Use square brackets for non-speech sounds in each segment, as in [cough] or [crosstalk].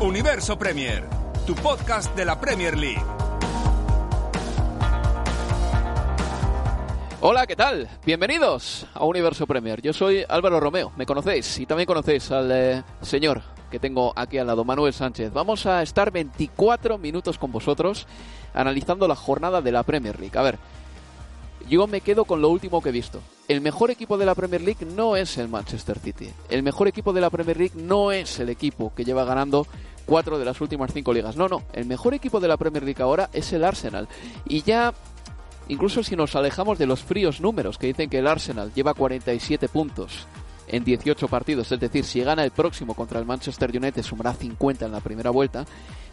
Universo Premier, tu podcast de la Premier League. Hola, ¿qué tal? Bienvenidos a Universo Premier. Yo soy Álvaro Romeo, me conocéis y también conocéis al eh, señor que tengo aquí al lado, Manuel Sánchez. Vamos a estar 24 minutos con vosotros analizando la jornada de la Premier League. A ver, yo me quedo con lo último que he visto. El mejor equipo de la Premier League no es el Manchester City. El mejor equipo de la Premier League no es el equipo que lleva ganando cuatro de las últimas cinco ligas. No, no. El mejor equipo de la Premier League ahora es el Arsenal. Y ya, incluso si nos alejamos de los fríos números que dicen que el Arsenal lleva 47 puntos en 18 partidos, es decir, si gana el próximo contra el Manchester United sumará 50 en la primera vuelta,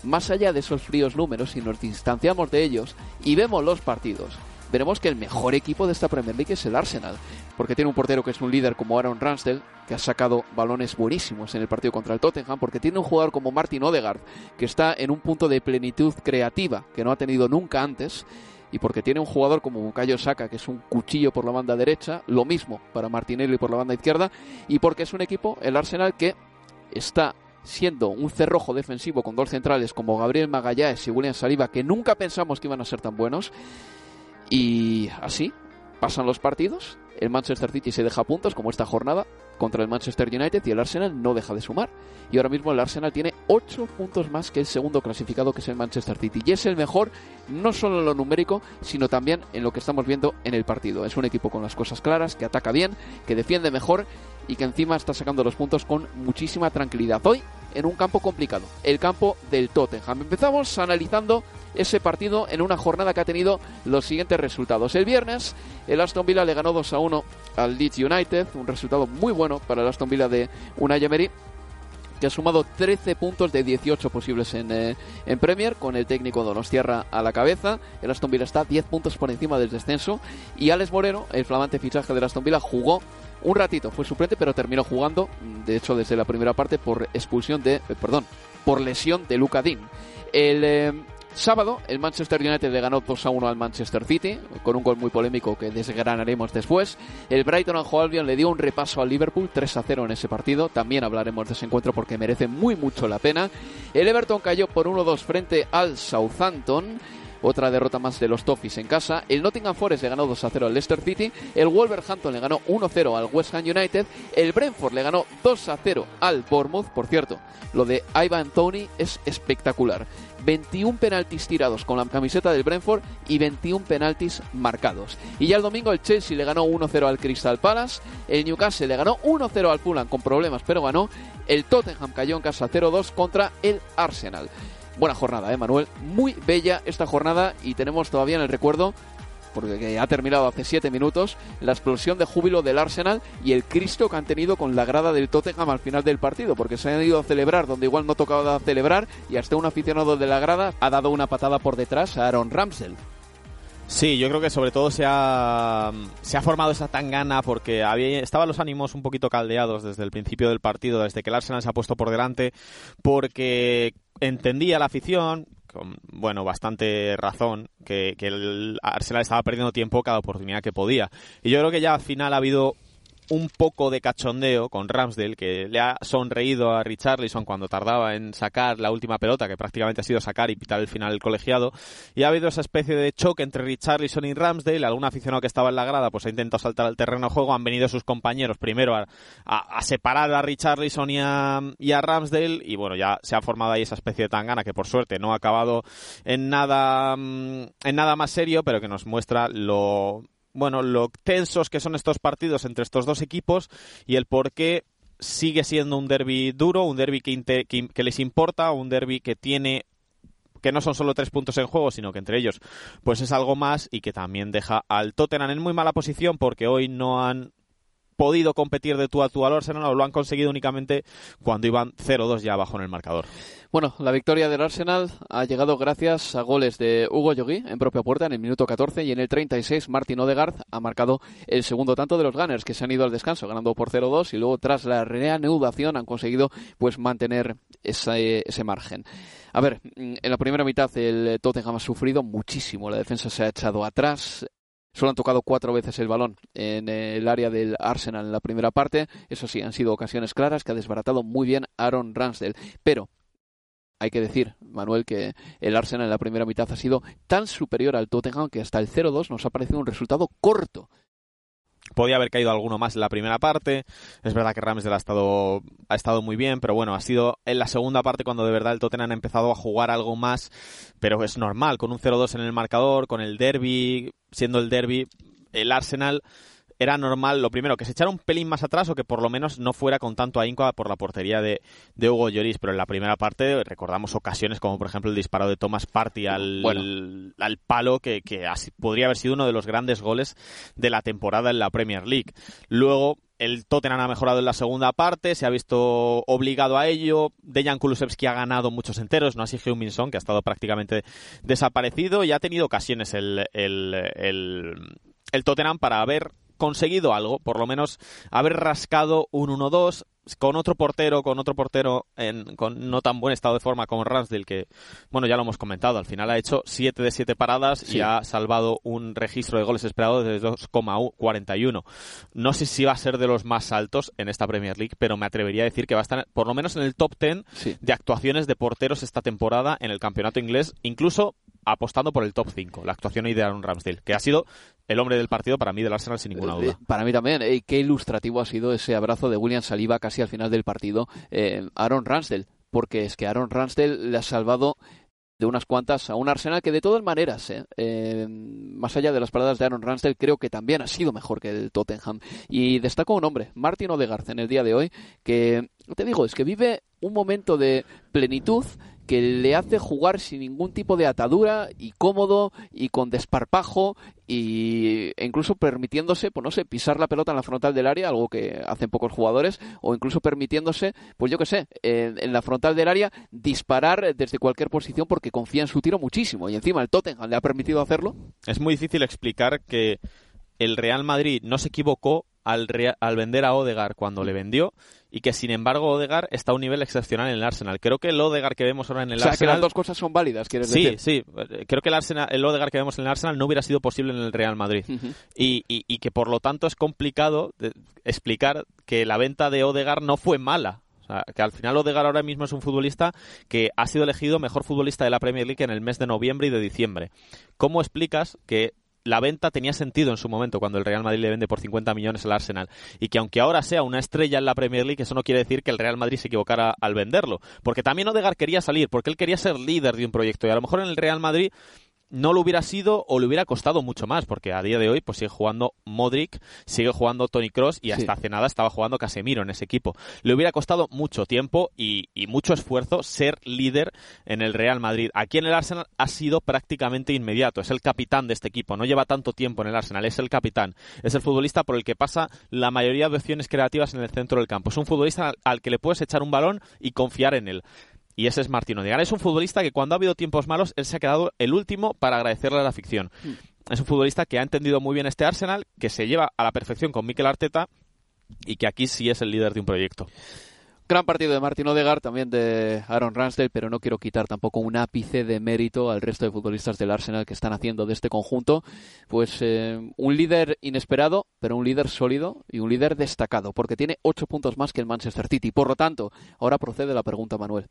más allá de esos fríos números, si nos distanciamos de ellos y vemos los partidos, veremos que el mejor equipo de esta Premier League es el Arsenal, porque tiene un portero que es un líder como Aaron Ramsdale, que ha sacado balones buenísimos en el partido contra el Tottenham, porque tiene un jugador como Martin Odegaard, que está en un punto de plenitud creativa que no ha tenido nunca antes, y porque tiene un jugador como Bukayo Saka, que es un cuchillo por la banda derecha, lo mismo para Martinelli por la banda izquierda, y porque es un equipo, el Arsenal, que está siendo un cerrojo defensivo con dos centrales como Gabriel Magallanes y William Saliba, que nunca pensamos que iban a ser tan buenos, y así pasan los partidos, el Manchester City se deja puntos como esta jornada contra el Manchester United y el Arsenal no deja de sumar. Y ahora mismo el Arsenal tiene 8 puntos más que el segundo clasificado que es el Manchester City. Y es el mejor no solo en lo numérico, sino también en lo que estamos viendo en el partido. Es un equipo con las cosas claras, que ataca bien, que defiende mejor y que encima está sacando los puntos con muchísima tranquilidad. Hoy en un campo complicado, el campo del Tottenham. Empezamos analizando ese partido en una jornada que ha tenido los siguientes resultados. El viernes, el Aston Villa le ganó 2 a 1 al Leeds United, un resultado muy bueno para el Aston Villa de Unai Emery que ha sumado 13 puntos de 18 posibles en, eh, en Premier, con el técnico Donostierra a la cabeza. El Aston Villa está 10 puntos por encima del descenso. Y Alex Moreno, el flamante fichaje del Aston Villa, jugó un ratito, fue suplente, pero terminó jugando, de hecho, desde la primera parte por expulsión de. Eh, perdón, por lesión de Luca Dean. El. Eh, Sábado, el Manchester United le ganó 2 a 1 al Manchester City, con un gol muy polémico que desgranaremos después. El Brighton and Albion le dio un repaso al Liverpool 3 a 0 en ese partido. También hablaremos de ese encuentro porque merece muy mucho la pena. El Everton cayó por 1-2 frente al Southampton. Otra derrota más de los Toffees en casa. El Nottingham Forest le ganó 2 a 0 al Leicester City. El Wolverhampton le ganó 1 0 al West Ham United. El Brentford le ganó 2 a 0 al Bournemouth. Por cierto, lo de Ivan Tony es espectacular. 21 penaltis tirados con la camiseta del Brentford y 21 penaltis marcados. Y ya el domingo el Chelsea le ganó 1-0 al Crystal Palace, el Newcastle le ganó 1-0 al Fulham con problemas, pero ganó. El Tottenham cayó en casa 0-2 contra el Arsenal. Buena jornada, ¿eh, Manuel? Muy bella esta jornada y tenemos todavía en el recuerdo porque ha terminado hace 7 minutos, la explosión de júbilo del Arsenal y el Cristo que han tenido con la grada del Tottenham al final del partido, porque se han ido a celebrar donde igual no tocaba celebrar y hasta un aficionado de la grada ha dado una patada por detrás a Aaron Ramsell. Sí, yo creo que sobre todo se ha, se ha formado esa tangana porque había, estaban los ánimos un poquito caldeados desde el principio del partido, desde que el Arsenal se ha puesto por delante, porque entendía la afición, con, bueno, bastante razón, que, que el Arsenal estaba perdiendo tiempo cada oportunidad que podía. Y yo creo que ya al final ha habido un poco de cachondeo con Ramsdale, que le ha sonreído a Richarlison cuando tardaba en sacar la última pelota, que prácticamente ha sido sacar y pitar el final del colegiado. Y ha habido esa especie de choque entre Richarlison y Ramsdale. Algún aficionado que estaba en la grada pues ha intentado saltar al terreno de juego. Han venido sus compañeros primero a, separar a Richarlison y a, y a, Ramsdale. Y bueno, ya se ha formado ahí esa especie de tangana que por suerte no ha acabado en nada, mm, en nada más serio, pero que nos muestra lo bueno, lo tensos que son estos partidos entre estos dos equipos y el por qué sigue siendo un derby duro, un derby que, les importa, un derby que tiene que no son solo tres puntos en juego, sino que entre ellos pues es algo más y que también deja al Tottenham en muy mala posición porque hoy no han podido competir de tú a tú al Arsenal o lo han conseguido únicamente cuando iban 0-2 ya abajo en el marcador. Bueno, la victoria del Arsenal ha llegado gracias a goles de Hugo Yogui en propia puerta en el minuto 14 y en el 36 Martin Odegaard ha marcado el segundo tanto de los Gunners que se han ido al descanso ganando por 0-2 y luego tras la reanudación han conseguido pues mantener ese, ese margen. A ver, en la primera mitad el Tottenham ha sufrido muchísimo, la defensa se ha echado atrás, Solo han tocado cuatro veces el balón en el área del Arsenal en la primera parte. Eso sí, han sido ocasiones claras que ha desbaratado muy bien Aaron Ramsdale. Pero hay que decir, Manuel, que el Arsenal en la primera mitad ha sido tan superior al Tottenham que hasta el 0-2 nos ha parecido un resultado corto Podía haber caído alguno más en la primera parte. Es verdad que Ramsdale ha estado, ha estado muy bien, pero bueno, ha sido en la segunda parte cuando de verdad el Tottenham ha empezado a jugar algo más. Pero es normal, con un 0-2 en el marcador, con el derby, siendo el derby, el Arsenal era normal, lo primero, que se echara un pelín más atrás o que por lo menos no fuera con tanto ahínco por la portería de, Hugo Lloris. Pero en la primera parte recordamos ocasiones como, por ejemplo, el disparo de Thomas Party al, al palo, que, que podría haber sido uno de los grandes goles de la temporada en la Premier League. Luego, el Tottenham ha mejorado en la segunda parte, se ha visto obligado a ello. Dejan Kulusevski ha ganado muchos enteros, no así Heung-Min que ha estado prácticamente desaparecido y ha tenido ocasiones el, el, el, el Tottenham para haber conseguido algo, por lo menos haber rascado un 1-2 con otro portero, con otro portero en, con no tan buen estado de forma como Ramsdale, que, bueno, ya lo hemos comentado, al final ha hecho 7 de 7 paradas y ha salvado un registro de goles esperados de 2,41. No sé si va a ser de los más altos en esta Premier League, pero me atrevería a decir que va a estar por lo menos en el top 10 de actuaciones de porteros esta temporada en el campeonato inglés, incluso apostando por el top 5, la actuación de Aaron Ramsdale, que ha sido el hombre del partido para mí del Arsenal sin ninguna duda. Para mí también. y qué ilustrativo ha sido ese abrazo de William Saliba casi al final del partido. Eh, Aaron Ramsdale, porque es que Aaron Ramsdale le ha salvado de unas cuantas a un Arsenal que de todas maneras, eh, eh, más allá de las paradas de Aaron Ramsdale, creo que también ha sido mejor que el Tottenham. Y destaco un hombre, Martin Odegaard, en el día de hoy, que, te digo, es que vive un momento de plenitud que le hace jugar sin ningún tipo de atadura y cómodo y con desparpajo y e incluso permitiéndose, pues no sé, pisar la pelota en la frontal del área, algo que hacen pocos jugadores, o incluso permitiéndose, pues yo qué sé, en, la frontal del área disparar desde cualquier posición porque confía en su tiro muchísimo y encima el Tottenham le ha permitido hacerlo. Es muy difícil explicar que el Real Madrid no se equivocó al, al vender a Odegar cuando le vendió y que sin embargo Odegar está a un nivel excepcional en el Arsenal. Creo que el Odegar que vemos ahora en el o sea, Arsenal... que las dos cosas son válidas, quieres sí, decir. Sí, sí. Creo que el, Arsenal, el Odegar que vemos en el Arsenal no hubiera sido posible en el Real Madrid. y, y, que por lo tanto es complicado explicar que la venta de Odegar no fue mala. O sea, que al final Odegar ahora mismo es un futbolista que ha sido elegido mejor futbolista de la Premier League en el mes de noviembre y de diciembre. ¿Cómo explicas que la venta tenía sentido en su momento cuando el Real Madrid le vende por 50 millones al Arsenal y que aunque ahora sea una estrella en la Premier League, eso no quiere decir que el Real Madrid se equivocara al venderlo, porque también Odegaard quería salir, porque él quería ser líder de un proyecto y a lo mejor en el Real Madrid no lo hubiera sido o le hubiera costado mucho más, porque a día de hoy pues sigue jugando Modric, sigue jugando Tony Cross y hasta hace nada estaba jugando Casemiro en ese equipo. Le hubiera costado mucho tiempo y, mucho esfuerzo ser líder en el Real Madrid. Aquí en el Arsenal ha sido prácticamente inmediato, es el capitán de este equipo, no lleva tanto tiempo en el Arsenal, es el capitán, es el futbolista por el que pasa la mayoría de opciones creativas en el centro del campo. Es un futbolista al que le puedes echar un balón y confiar en él y ese es Martino Odegaard. Es un futbolista que cuando ha habido tiempos malos, él se ha quedado el último para agradecerle a la ficción. Mm. Es un futbolista que ha entendido muy bien este Arsenal, que se lleva a la perfección con Mikel Arteta y que aquí sí es el líder de un proyecto. Gran partido de Martin Odegaard, también de Aaron Ramsdale, pero no quiero quitar tampoco un ápice de mérito al resto de futbolistas del Arsenal que están haciendo de este conjunto. Pues eh, un líder inesperado, pero un líder sólido y un líder destacado, porque tiene ocho puntos más que el Manchester City. Por lo tanto, ahora procede la pregunta, Manuel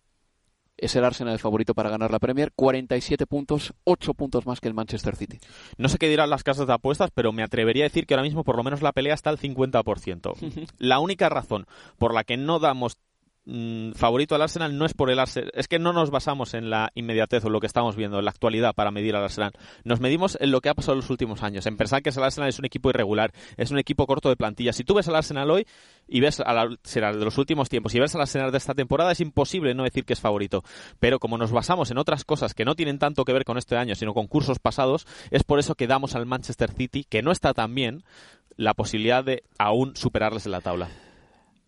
es el Arsenal el favorito para ganar la Premier, 47 puntos, 8 puntos más que el Manchester City. No sé qué dirán las casas de apuestas, pero me atrevería a decir que ahora mismo por lo menos la pelea está al 50%. [laughs] la única razón por la que no damos Mm, favorito al Arsenal no es por el Arsenal, es que no nos basamos en la inmediatez o lo que estamos viendo en la actualidad para medir al Arsenal. Nos medimos en lo que ha pasado en los últimos años, en pensar que el Arsenal es un equipo irregular, es un equipo corto de plantilla. Si tú ves al Arsenal hoy y ves al Arsenal de los últimos tiempos y ves al Arsenal de esta temporada, es imposible no decir que es favorito. Pero como nos basamos en otras cosas que no tienen tanto que ver con este año, sino con cursos pasados, es por eso que damos al Manchester City, que no está tan bien, la posibilidad de aún superarles en la tabla.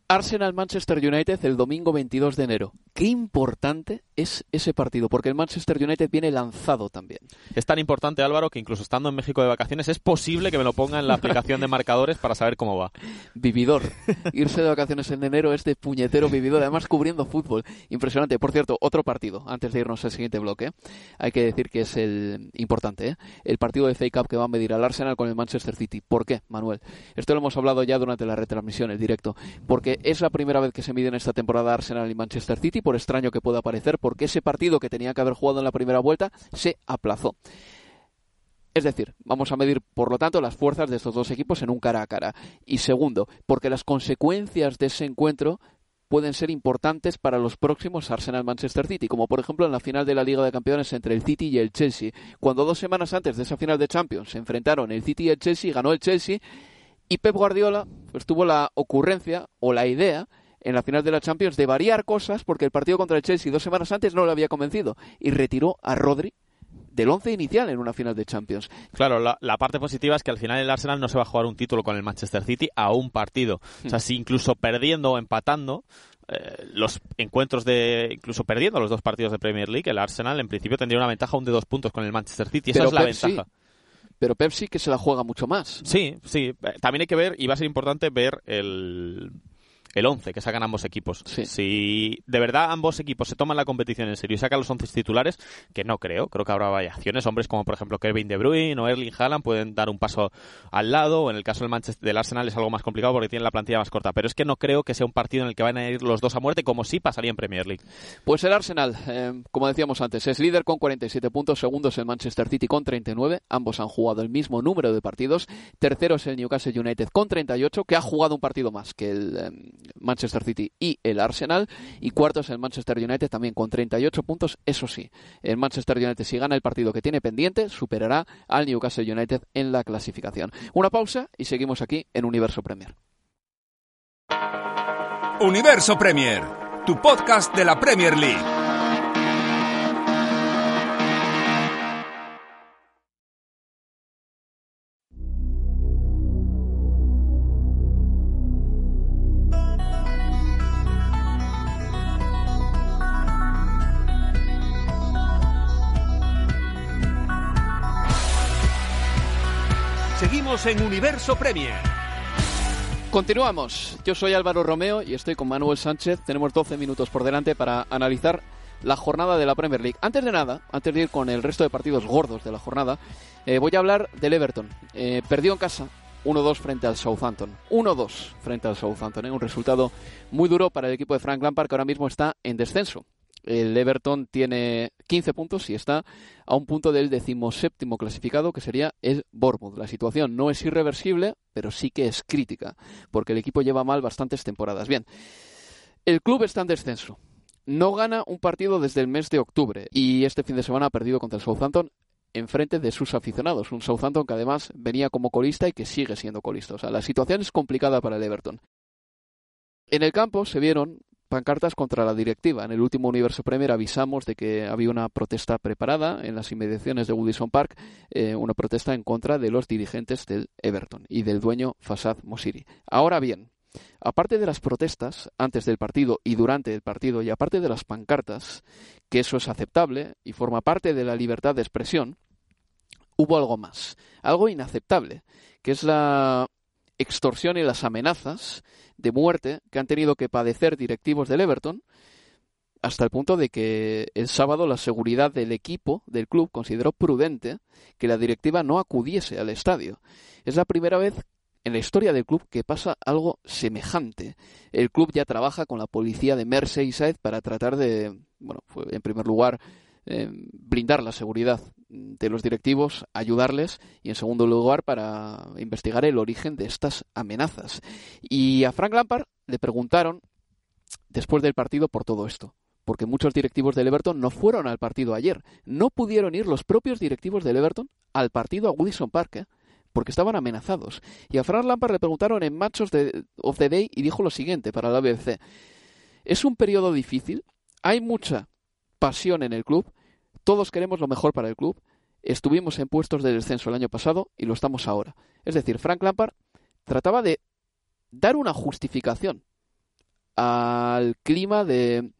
Arsenal-Manchester United el domingo 22 de enero. Qué importante es ese partido, porque el Manchester United viene lanzado también. Es tan importante, Álvaro, que incluso estando en México de vacaciones es posible que me lo ponga en la aplicación de marcadores para saber cómo va. Vividor. Irse de vacaciones en enero es de puñetero vividor, además cubriendo fútbol. Impresionante. Por cierto, otro partido, antes de irnos al siguiente bloque, hay que decir que es el importante, ¿eh? el partido de Fake Up que va a medir al Arsenal con el Manchester City. ¿Por qué, Manuel? Esto lo hemos hablado ya durante la retransmisión, el directo. Porque es la primera vez que se miden esta temporada Arsenal y Manchester City, por extraño que pueda parecer, porque ese partido que tenía que haber jugado en la primera vuelta se aplazó. Es decir, vamos a medir, por lo tanto, las fuerzas de estos dos equipos en un cara a cara. Y segundo, porque las consecuencias de ese encuentro pueden ser importantes para los próximos Arsenal-Manchester City, como por ejemplo en la final de la Liga de Campeones entre el City y el Chelsea, cuando dos semanas antes de esa final de Champions se enfrentaron el City y el Chelsea, ganó el Chelsea y Pep Guardiola pues, tuvo la ocurrencia o la idea en la final de la Champions de variar cosas porque el partido contra el Chelsea dos semanas antes no lo había convencido y retiró a Rodri del once inicial en una final de Champions. Claro, la, parte positiva es que al final el Arsenal no se va a jugar un título con el Manchester City a un partido. O sea, hmm. si incluso perdiendo o empatando, eh, los encuentros de incluso perdiendo los dos partidos de Premier League, el Arsenal en principio tendría una ventaja aún de dos puntos con el Manchester City. Esa es la ventaja pero Pepsi que se la juega mucho más. Sí, sí. También hay que ver, y va a ser importante ver el, el 11 que sacan ambos equipos. Si de verdad ambos equipos se toman la competición en serio y sacan los 11 titulares, que no creo, creo que habrá variaciones. Hombres como por ejemplo Kevin De Bruyne o Erling Haaland pueden dar un paso al lado, o en el caso del Manchester del Arsenal es algo más complicado porque tienen la plantilla más corta. Pero es que no creo que sea un partido en el que van a ir los dos a muerte, como sí pasaría en Premier League. Pues el Arsenal, eh, como decíamos antes, es líder con 47 puntos, segundo es el Manchester City con 39, ambos han jugado el mismo número de partidos, tercero es el Newcastle United con 38, que ha jugado un partido más que el eh, Manchester City y el Arsenal. Y cuarto es el Manchester United también con 38 puntos. Eso sí, el Manchester United si gana el partido que tiene pendiente, superará al Newcastle United en la clasificación. Una pausa y seguimos aquí en Universo Premier. Universo Premier, tu podcast de la Premier League. En Universo Premier. Continuamos. Yo soy Álvaro Romeo y estoy con Manuel Sánchez. Tenemos 12 minutos por delante para analizar la jornada de la Premier League. Antes de nada, antes de ir con el resto de partidos gordos de la jornada, eh, voy a hablar del Everton. Eh, perdió en casa 1-2 frente al Southampton. 1-2 frente al Southampton. ¿eh? Un resultado muy duro para el equipo de Frank Lampard que ahora mismo está en descenso. El Everton tiene 15 puntos y está a un punto del decimoséptimo clasificado, que sería el Bournemouth. La situación no es irreversible, pero sí que es crítica, porque el equipo lleva mal bastantes temporadas. Bien, el club está en descenso. No gana un partido desde el mes de octubre y este fin de semana ha perdido contra el Southampton en frente de sus aficionados. Un Southampton que además venía como colista y que sigue siendo colista. O sea, la situación es complicada para el Everton. En el campo se vieron pancartas contra la directiva. En el último Universo Premier avisamos de que había una protesta preparada en las inmediaciones de Woodison Park, eh, una protesta en contra de los dirigentes del Everton y del dueño Fasad Mosiri. Ahora bien, aparte de las protestas antes del partido y durante el partido, y aparte de las pancartas, que eso es aceptable y forma parte de la libertad de expresión, hubo algo más, algo inaceptable, que es la extorsión y las amenazas de muerte que han tenido que padecer directivos del Everton, hasta el punto de que el sábado la seguridad del equipo, del club, consideró prudente que la directiva no acudiese al estadio. Es la primera vez en la historia del club que pasa algo semejante. El club ya trabaja con la policía de Merseyside para tratar de, bueno, en primer lugar, eh, brindar la seguridad de los directivos, ayudarles y en segundo lugar para investigar el origen de estas amenazas. Y a Frank Lampard le preguntaron después del partido por todo esto. Porque muchos directivos del Everton no fueron al partido ayer. No pudieron ir los propios directivos del Everton al partido a Woodison Park, ¿eh? porque estaban amenazados. Y a Frank Lampard le preguntaron en Matches of the Day y dijo lo siguiente para la BBC. Es un periodo difícil, hay mucha pasión en el club, todos queremos lo mejor para el club. Estuvimos en puestos de descenso el año pasado y lo estamos ahora. Es decir, Frank Lampard trataba de dar una justificación al clima de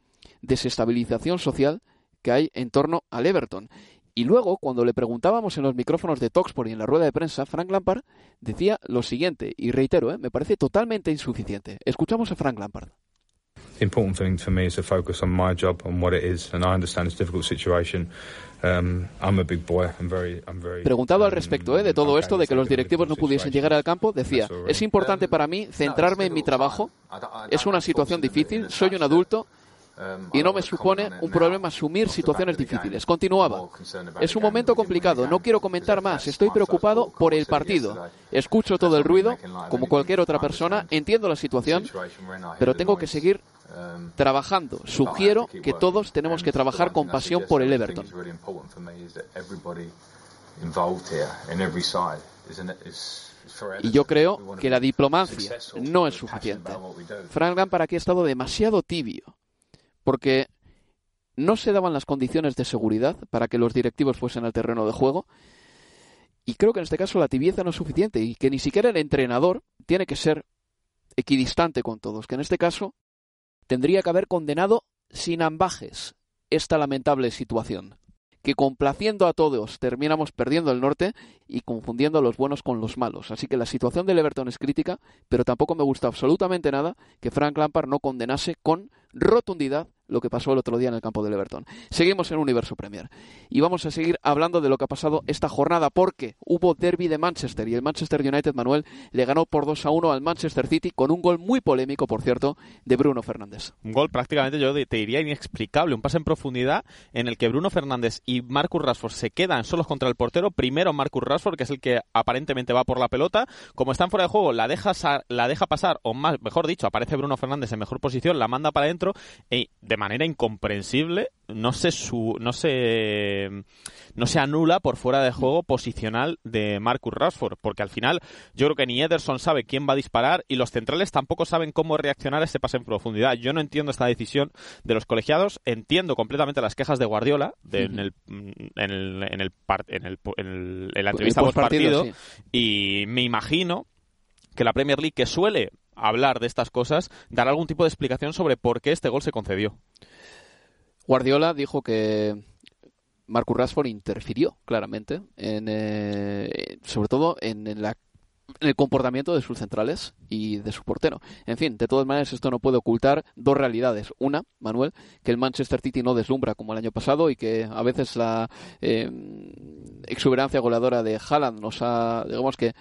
desestabilización social que hay en torno al Everton. Y luego, cuando le preguntábamos en los micrófonos de Toxport y en la rueda de prensa, Frank Lampard decía lo siguiente, y reitero, ¿eh? me parece totalmente insuficiente. Escuchamos a Frank Lampard. Important thing for me is to focus on my job, on what it is, and I understand it's a difficult situation. Um, I'm a big boy. I'm very, I'm very, Preguntado al respecto ¿eh? de todo esto, de que los directivos no pudiesen llegar al campo, decía, es importante para mí centrarme en mi trabajo, es una situación difícil, soy un adulto, y no me supone un problema asumir situaciones difíciles. Continuaba. Es un momento complicado, no quiero comentar más, estoy preocupado por el partido. Escucho todo el ruido, como cualquier otra persona, entiendo la situación, pero tengo que seguir trabajando. Sugiero que todos tenemos que trabajar con pasión por el Everton. Y yo creo que la diplomacia no es suficiente. Frank Lampard aquí ha estado demasiado tibio porque no se daban las condiciones de seguridad para que los directivos fuesen al terreno de juego. Y creo que en este caso la tibieza no es suficiente y que ni siquiera el entrenador tiene que ser equidistante con todos, que en este caso tendría que haber condenado sin ambajes esta lamentable situación, que complaciendo a todos terminamos perdiendo el norte y confundiendo a los buenos con los malos. Así que la situación del Everton es crítica, pero tampoco me gusta absolutamente nada que Frank Lampard no condenase con rotundidad lo que pasó el otro día en el campo del Everton. Seguimos en Universo Premier y vamos a seguir hablando de lo que ha pasado esta jornada porque hubo derby de Manchester y el Manchester United Manuel le ganó por 2 a 1 al Manchester City con un gol muy polémico, por cierto, de Bruno Fernández. Un gol prácticamente yo te diría inexplicable, un pase en profundidad en el que Bruno Fernández y Marcus Rashford se quedan solos contra el portero. Primero Marcus Rashford, que es el que aparentemente va por la pelota, como están fuera de juego, la deja, la deja pasar, o más, mejor dicho, aparece Bruno Fernández en mejor posición, la manda para adentro y de manera incomprensible no se su, no se no se anula por fuera de juego posicional de Marcus Rashford, porque al final yo creo que ni Ederson sabe quién va a disparar y los centrales tampoco saben cómo reaccionar a ese pase en profundidad. Yo no entiendo esta decisión de los colegiados, entiendo completamente las quejas de Guardiola en, el, en, el, en, el, en, la entrevista post partido y me imagino que la Premier League que suele hablar de estas cosas, dar algún tipo de explicación sobre por qué este gol se concedió. Guardiola dijo que Marcus Rashford interfirió claramente, en, eh, sobre todo en, la, el comportamiento de sus centrales y de su portero. En fin, de todas maneras, esto no puede ocultar dos realidades. Una, Manuel, que el Manchester City no deslumbra como el año pasado y que a veces la eh, exuberancia goleadora de Haaland nos ha, digamos que,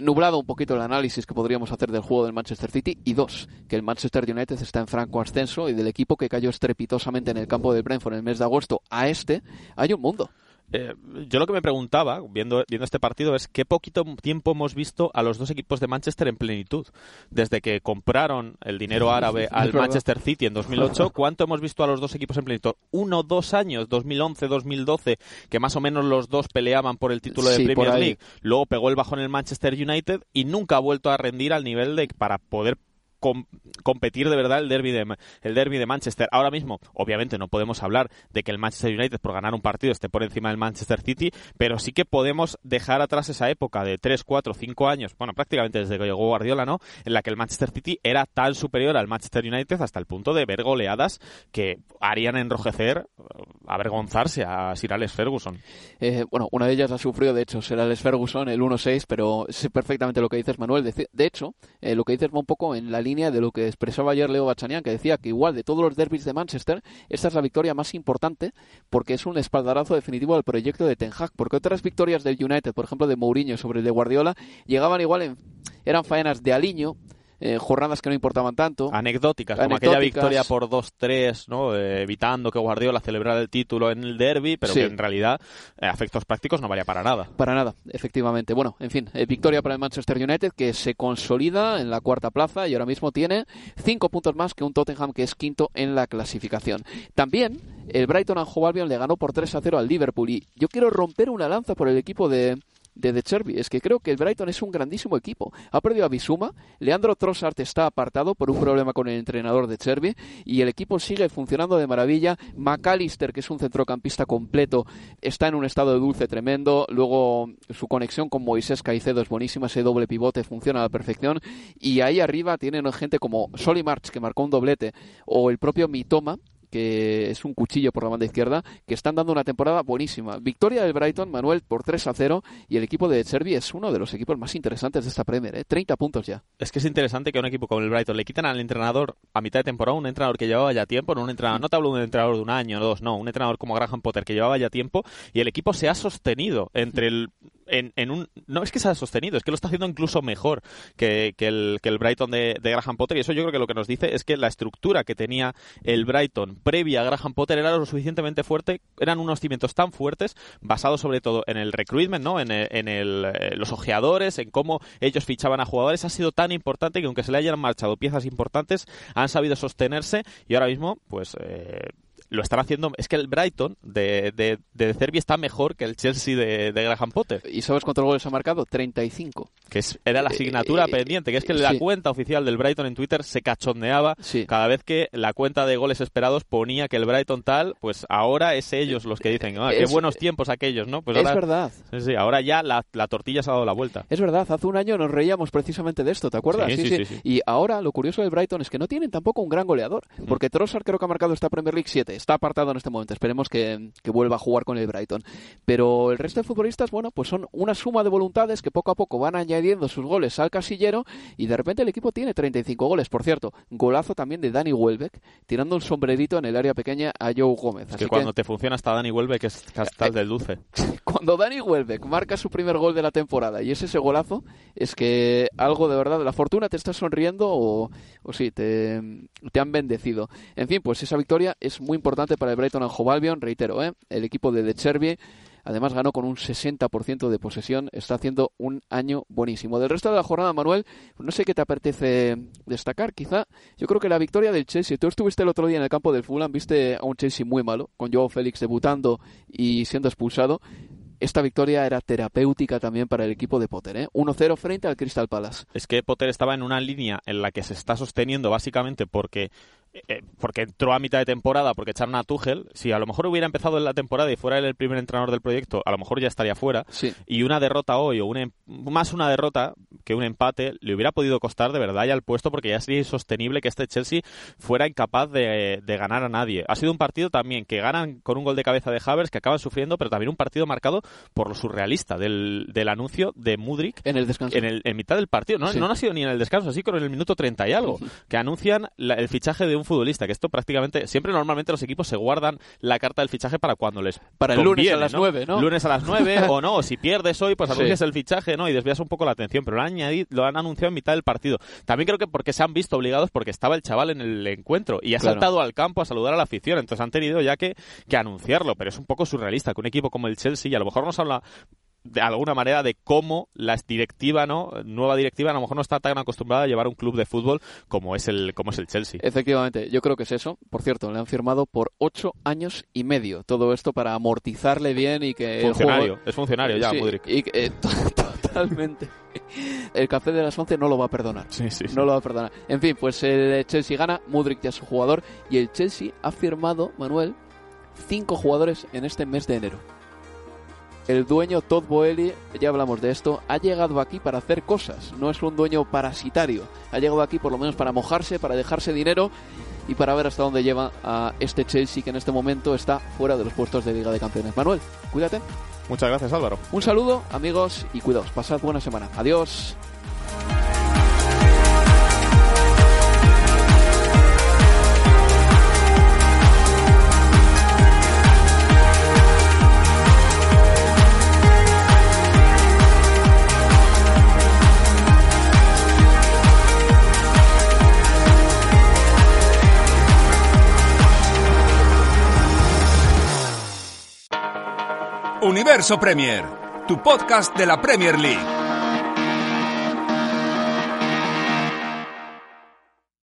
nublado un poquito el análisis que podríamos hacer del juego del Manchester City y dos, que el Manchester United está en franco ascenso y del equipo que cayó estrepitosamente en el campo de Brentford en el mes de agosto a este hay un mundo. Eh, yo lo que me preguntaba, viendo, viendo este partido, es qué poquito tiempo hemos visto a los dos equipos de Manchester en plenitud. Desde que compraron el dinero árabe al Manchester City en 2008, [laughs] ¿cuánto hemos visto a los dos equipos en plenitud? Uno, dos años, 2011, 2012, que más o menos los dos peleaban por el título de Sí, Premier. League. Luego pegó el bajón en el Manchester United y nunca ha vuelto a rendir al nivel de para poder com- competir de verdad el derby de, el derby de Manchester. Ahora mismo, obviamente, no podemos hablar de que el Manchester United por ganar un partido esté por encima del Manchester City, pero sí que podemos dejar atrás esa época de 3, 4, 5 años, bueno, prácticamente desde que llegó Guardiola, ¿no? En la que el Manchester City era tan superior al Manchester United hasta el punto de ver goleadas que harían enrojecer, avergonzarse a Sir Alex Ferguson. Eh, bueno, una de ellas la sufrió, de hecho, será el Ferguson, el 1-6, pero sé perfectamente lo que dices, Manuel. De, de hecho, eh, lo que dices va un poco en la línea de lo que expresaba ayer Leo Bachanian, que decía que igual de todos los derbis de Manchester, esta es la victoria más importante porque es un espaldarazo definitivo al proyecto de Ten Hag. Porque otras victorias del United, por ejemplo, de Mourinho sobre el de Guardiola, llegaban igual en. eran faenas de aliño. Eh, jornadas que no importaban tanto. Anecdóticas, como aquella victoria por 2-3, ¿no? Eh, evitando que Guardiola celebrara el título en el derby, pero Sí. que en realidad, a efectos prácticos, no valía para nada. Para nada, efectivamente. Bueno, en fin, eh, victoria para el Manchester United que se consolida en la cuarta plaza y ahora mismo tiene cinco puntos más que un Tottenham que es quinto en la clasificación. También el Brighton and Hove Albion le ganó por 3 a 0 al Liverpool y yo quiero romper una lanza por el equipo de de De Cherby. Es que creo que el Brighton es un grandísimo equipo. Ha perdido a Bisuma, Leandro Trossard está apartado por un problema con el entrenador de Cherby y el equipo sigue funcionando de maravilla. McAllister, que es un centrocampista completo, está en un estado de dulce tremendo. Luego su conexión con Moisés Caicedo es buenísima, ese doble pivote funciona a la perfección. Y ahí arriba tienen gente como Soli March, que marcó un doblete, o el propio Mitoma, que es un cuchillo por la banda izquierda, que están dando una temporada buenísima. Victoria del Brighton, Manuel, por 3 a 0, y el equipo de Cherby es uno de los equipos más interesantes de esta Premier, ¿eh? 30 puntos ya. Es que es interesante que a un equipo como el Brighton le quitan al entrenador a mitad de temporada, un entrenador que llevaba ya tiempo, no un entrenador, no te hablo de un entrenador de un año o dos, no, un entrenador como Graham Potter que llevaba ya tiempo, y el equipo se ha sostenido entre el en, un no es que se ha sostenido, es que lo está haciendo incluso mejor que, el, el Brighton de, Graham Potter y eso yo creo que lo que nos dice es que la estructura que tenía el Brighton previa a Graham Potter era lo suficientemente fuerte, eran unos cimientos tan fuertes basados sobre todo en el recruitment, ¿no? en, en el, eh, los ojeadores, en cómo ellos fichaban a jugadores, ha sido tan importante que aunque se le hayan marchado piezas importantes, han sabido sostenerse y ahora mismo pues eh, lo están haciendo. Es que el Brighton de, de, de Cervi está mejor que el Chelsea de, de, Graham Potter. ¿Y sabes cuántos goles ha marcado? 35. Que es, era la eh, asignatura eh, pendiente, que es que la cuenta oficial del Brighton en Twitter se cachondeaba cada vez que la cuenta de goles esperados ponía que el Brighton tal, pues ahora es ellos los que dicen, ah, qué buenos tiempos aquellos, ¿no? Pues es verdad. Sí, sí, ahora ya la, la, tortilla se ha dado la vuelta. Es verdad, hace un año nos reíamos precisamente de esto, ¿te acuerdas? Sí, sí, sí. Y ahora lo curioso del Brighton es que no tienen tampoco un gran goleador, mm. porque Trossard creo que ha marcado esta Premier League 7, está apartado en este momento Esperemos que, vuelva a jugar con el Brighton. Pero el resto de futbolistas, bueno, pues son una suma de voluntades que poco a poco van añadiendo sus goles al casillero y de repente el equipo tiene 35 goles. Por cierto, golazo también de Dani Welbeck, tirando un sombrerito en el área pequeña a Joe Gómez. Es que cuando te funciona hasta Dani Welbeck es castal eh, del dulce. [laughs] Cuando Dani Welbeck marca su primer gol de la temporada y es ese golazo, es que algo de verdad, la fortuna te está sonriendo o, o sí, te, te han bendecido. En fin, pues esa victoria es muy importante para el Brighton Hove Albion, reitero, ¿eh? el equipo de De Cherby Además ganó con un 60% de posesión. Está haciendo un año buenísimo. Del resto de la jornada, Manuel, no sé qué te apetece destacar. Quizá yo creo que la victoria del Chelsea. Tú estuviste el otro día en el campo del Fulham, viste a un Chelsea muy malo, con Joao Félix debutando y siendo expulsado. Esta victoria era terapéutica también para el equipo de Potter, ¿eh? 1-0 frente al Crystal Palace. Es que Potter estaba en una línea en la que se está sosteniendo básicamente porque eh, porque entró a mitad de temporada porque echaron a Tuchel, si a lo mejor hubiera empezado en la temporada y fuera él el primer entrenador del proyecto, a lo mejor ya estaría fuera. Y una derrota hoy, o em, más una derrota que un empate, le hubiera podido costar de verdad ya el puesto porque ya sería insostenible que este Chelsea fuera incapaz de, ganar a nadie. Ha sido un partido también que ganan con un gol de cabeza de Havers, que acaban sufriendo, pero también un partido marcado por lo surrealista del, del anuncio de Mudrik en el descanso. En, el, en mitad del partido. No, no ha sido ni en el descanso, así como en el minuto 30 y algo, que anuncian el fichaje de un futbolista, que esto prácticamente, siempre normalmente los equipos se guardan la carta del fichaje para cuando les Para el lunes a las nueve, ¿no? Lunes a las nueve [laughs] o no, si pierdes hoy, pues anuncias el fichaje, ¿no? Y desvías un poco la atención, pero lo han, añadido, lo han anunciado en mitad del partido. También creo que porque se han visto obligados porque estaba el chaval en el encuentro y ha saltado al campo a saludar a la afición, entonces han tenido ya que, que anunciarlo, pero es un poco surrealista que un equipo como el Chelsea, y a lo mejor nos habla de alguna manera de cómo la directiva, ¿no? Nueva directiva a lo mejor no está tan acostumbrada a llevar un club de fútbol como es el como es el Chelsea. Efectivamente, yo creo que es eso. Por cierto, le han firmado por ocho años y medio todo esto para amortizarle bien y que funcionario, es funcionario ya, Y, eh, [laughs] totalmente. El café de las once no lo va a perdonar. Sí, sí, No lo va a perdonar. En fin, pues el Chelsea gana, Mudrik ya es su jugador y el Chelsea ha firmado, Manuel, cinco jugadores en este mes de enero el dueño Todd Boehly, ya hablamos de esto, ha llegado aquí para hacer cosas, no es un dueño parasitario, ha llegado aquí por lo menos para mojarse, para dejarse dinero y para ver hasta dónde lleva a este Chelsea que en este momento está fuera de los puestos de Liga de Campeones. Manuel, cuídate. Muchas gracias Álvaro. Un saludo amigos y cuidaos, pasad buena semana. Adiós. Universo Premier, tu podcast de la Premier League.